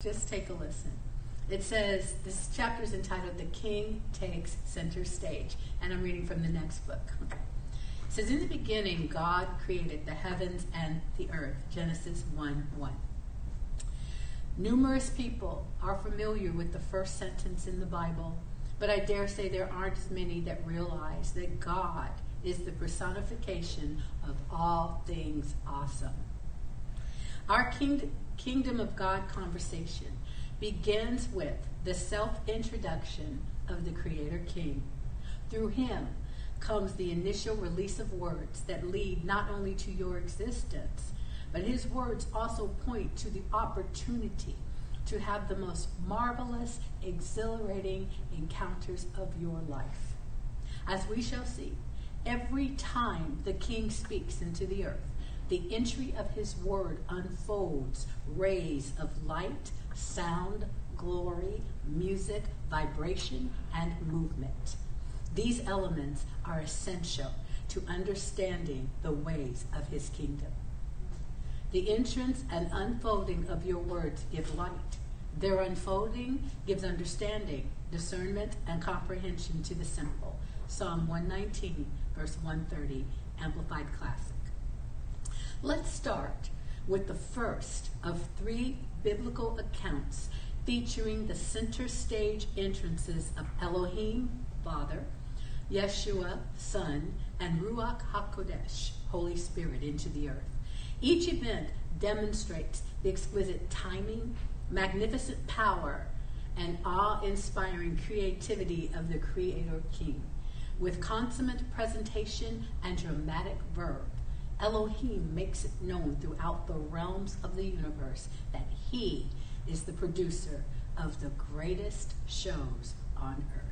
Just take a listen. It says, this chapter is entitled The King Takes Center Stage, and I'm reading from the next book. It says, In the beginning, God created the heavens and the earth. Genesis 1 1. Numerous people are familiar with the first sentence in the Bible, but I dare say there aren't as many that realize that God is the personification of all things awesome. Our king, Kingdom of God conversation begins with the self introduction of the Creator King. Through him comes the initial release of words that lead not only to your existence, but his words also point to the opportunity to have the most marvelous, exhilarating encounters of your life. As we shall see, every time the King speaks into the earth, the entry of his word unfolds rays of light, sound, glory, music, vibration, and movement. These elements are essential to understanding the ways of his kingdom. The entrance and unfolding of your words give light. Their unfolding gives understanding, discernment, and comprehension to the simple. Psalm 119, verse 130, Amplified Classic. Let's start with the first of three biblical accounts featuring the center stage entrances of Elohim, Father, Yeshua, Son, and Ruach HaKodesh, Holy Spirit, into the earth. Each event demonstrates the exquisite timing, magnificent power, and awe inspiring creativity of the Creator King. With consummate presentation and dramatic verb, Elohim makes it known throughout the realms of the universe that He is the producer of the greatest shows on earth.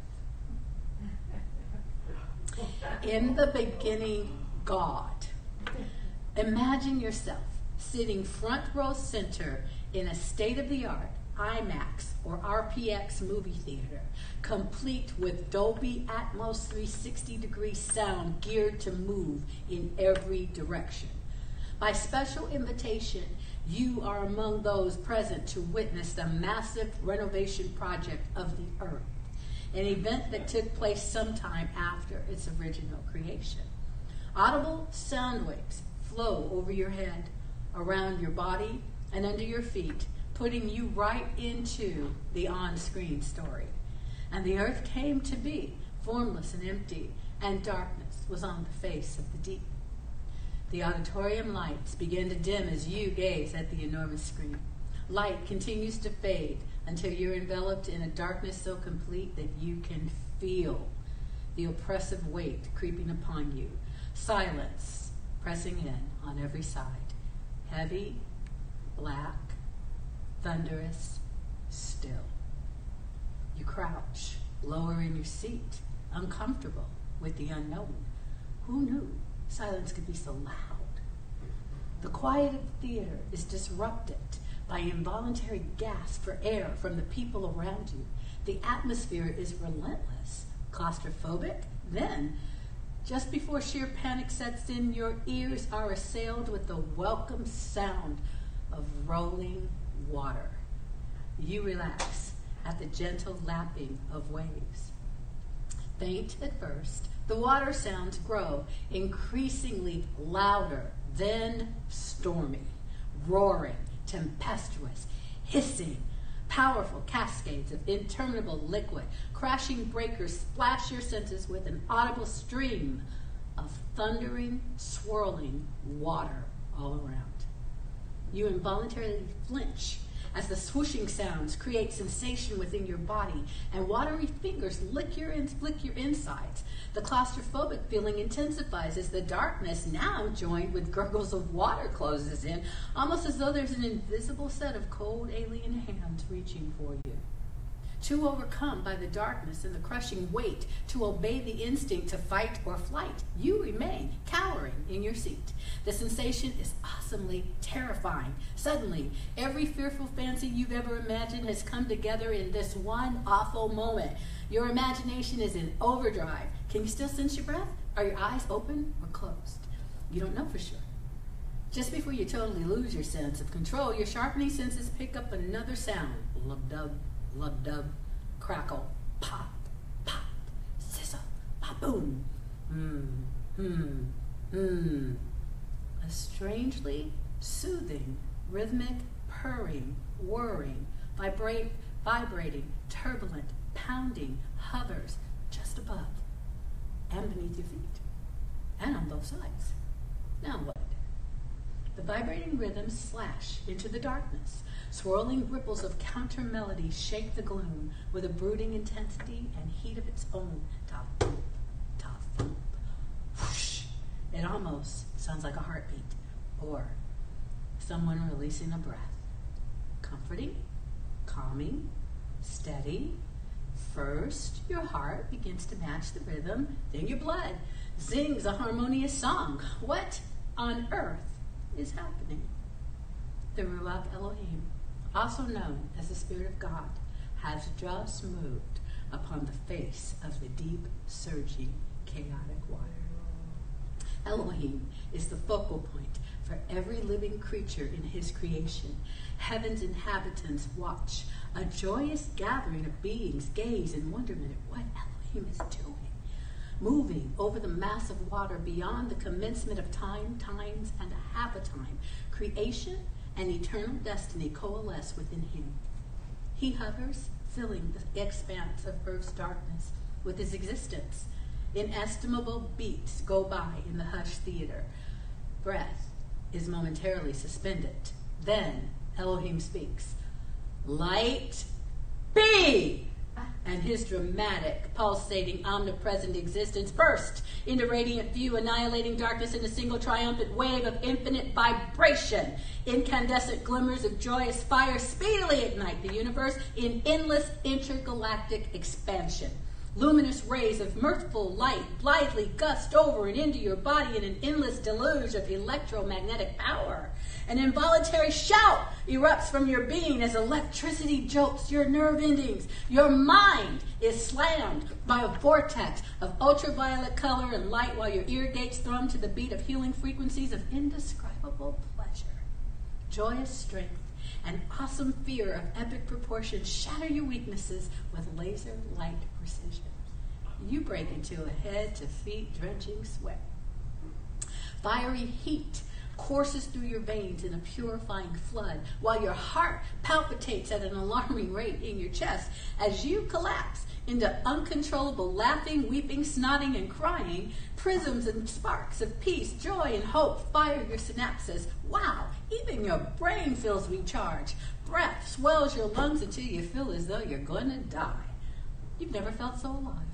In the beginning, God. Imagine yourself sitting front row center in a state of the art IMAX or RPX movie theater, complete with Dolby Atmos 360 degree sound geared to move in every direction. By special invitation, you are among those present to witness the massive renovation project of the earth, an event that took place sometime after its original creation. Audible sound waves flow over your head, around your body, and under your feet putting you right into the on screen story. And the earth came to be, formless and empty, and darkness was on the face of the deep. The auditorium lights begin to dim as you gaze at the enormous screen. Light continues to fade until you're enveloped in a darkness so complete that you can feel the oppressive weight creeping upon you. Silence pressing in on every side. Heavy, black, thunderous, still. You crouch, lower in your seat, uncomfortable with the unknown. Who knew silence could be so loud? The quiet of the theater is disrupted by involuntary gasps for air from the people around you. The atmosphere is relentless, claustrophobic. Then, just before sheer panic sets in, your ears are assailed with the welcome sound of rolling water. You relax at the gentle lapping of waves. Faint at first, the water sounds grow increasingly louder, then stormy, roaring, tempestuous, hissing, powerful cascades of interminable liquid, crashing breakers splash your senses with an audible stream of thundering, swirling water all around. You involuntarily flinch as the swooshing sounds create sensation within your body and watery fingers lick your, in, lick your insides. The claustrophobic feeling intensifies as the darkness, now joined with gurgles of water, closes in, almost as though there's an invisible set of cold alien hands reaching for you too overcome by the darkness and the crushing weight to obey the instinct to fight or flight, you remain cowering in your seat. The sensation is awesomely terrifying. Suddenly, every fearful fancy you've ever imagined has come together in this one awful moment. Your imagination is in overdrive. Can you still sense your breath? Are your eyes open or closed? You don't know for sure. Just before you totally lose your sense of control, your sharpening senses pick up another sound. Lub dub, lub dub, crackle, pop, pop, sizzle, pop boom. Hmm, hmm, hmm. A strangely soothing, rhythmic purring, whirring, vibrate, vibrating, turbulent, pounding, hovers just above and beneath your feet and on both sides. Now what? The vibrating rhythms slash into the darkness. Swirling ripples of counter melody shake the gloom with a brooding intensity and heat of its own. Top, top, whoosh. It almost sounds like a heartbeat or someone releasing a breath. Comforting, calming, steady. First, your heart begins to match the rhythm, then your blood sings a harmonious song. What on earth is happening? The Ruach Elohim, also known as the Spirit of God, has just moved upon the face of the deep, surging, chaotic water. Elohim is the focal point for every living creature in his creation. Heaven's inhabitants watch, a joyous gathering of beings gaze in wonderment at what Elohim is doing moving over the mass of water beyond the commencement of time, times, and a half a time. Creation and eternal destiny coalesce within him. He hovers, filling the expanse of earth's darkness with his existence. Inestimable beats go by in the hushed theater. Breath is momentarily suspended. Then Elohim speaks. Light be! And his dramatic, pulsating, omnipresent existence burst into radiant view, annihilating darkness in a single triumphant wave of infinite vibration. Incandescent glimmers of joyous fire speedily ignite the universe in endless intergalactic expansion. Luminous rays of mirthful light blithely gust over and into your body in an endless deluge of electromagnetic power. An involuntary shout erupts from your being as electricity jolts your nerve endings. Your mind is slammed by a vortex of ultraviolet color and light while your ear gates thrum to the beat of healing frequencies of indescribable pleasure. Joyous strength and awesome fear of epic proportions shatter your weaknesses with laser light precision. You break into a head to feet drenching sweat. Fiery heat courses through your veins in a purifying flood, while your heart palpitates at an alarming rate in your chest as you collapse into uncontrollable laughing, weeping, snotting, and crying. Prisms and sparks of peace, joy, and hope fire your synapses. Wow, even your brain feels recharged. Breath swells your lungs until you feel as though you're going to die. You've never felt so alive.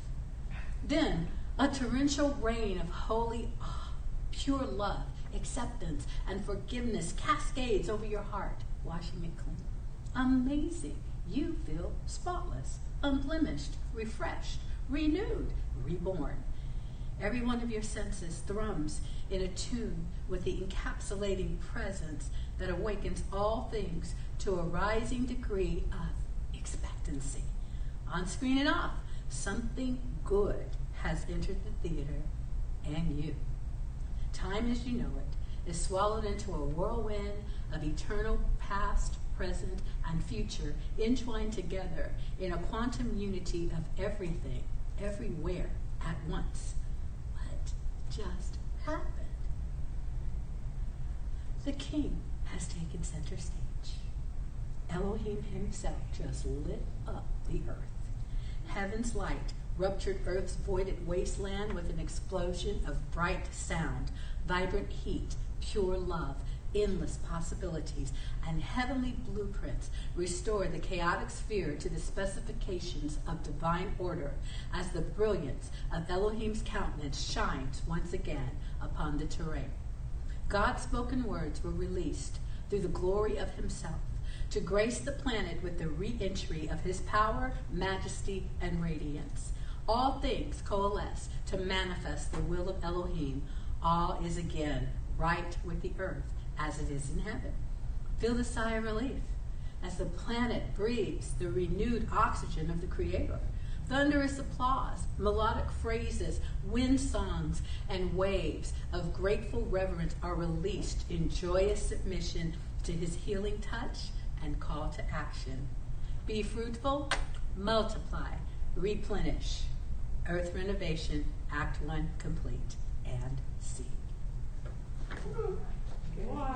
Then, a torrential rain of holy awe, pure love, acceptance, and forgiveness cascades over your heart, washing it clean. Amazing. You feel spotless, unblemished, refreshed, renewed, reborn. Every one of your senses thrums in a tune with the encapsulating presence that awakens all things to a rising degree of expectancy. On screen and off, something good has entered the theater and you time as you know it, is swallowed into a whirlwind of eternal past, present, and future entwined together in a quantum unity of everything, everywhere, at once. Just happened? The king has taken center stage. Elohim himself just lit up the earth. Heaven's light ruptured Earth's voided wasteland with an explosion of bright sound, vibrant heat, pure love, endless possibilities, and heavenly blueprints restore the chaotic sphere to the specifications of divine order as the brilliance of Elohim's countenance shines once again upon the terrain. God's spoken words were released through the glory of Himself to grace the planet with the re entry of His power, majesty, and radiance. All things coalesce to manifest the will of Elohim all is again right with the earth as it is in heaven. Feel the sigh of relief as the planet breathes the renewed oxygen of the Creator. Thunderous applause, melodic phrases, wind songs, and waves of grateful reverence are released in joyous submission to his healing touch and call to action. Be fruitful, multiply, replenish. Earth Renovation, Act 1 complete, and cease. 哇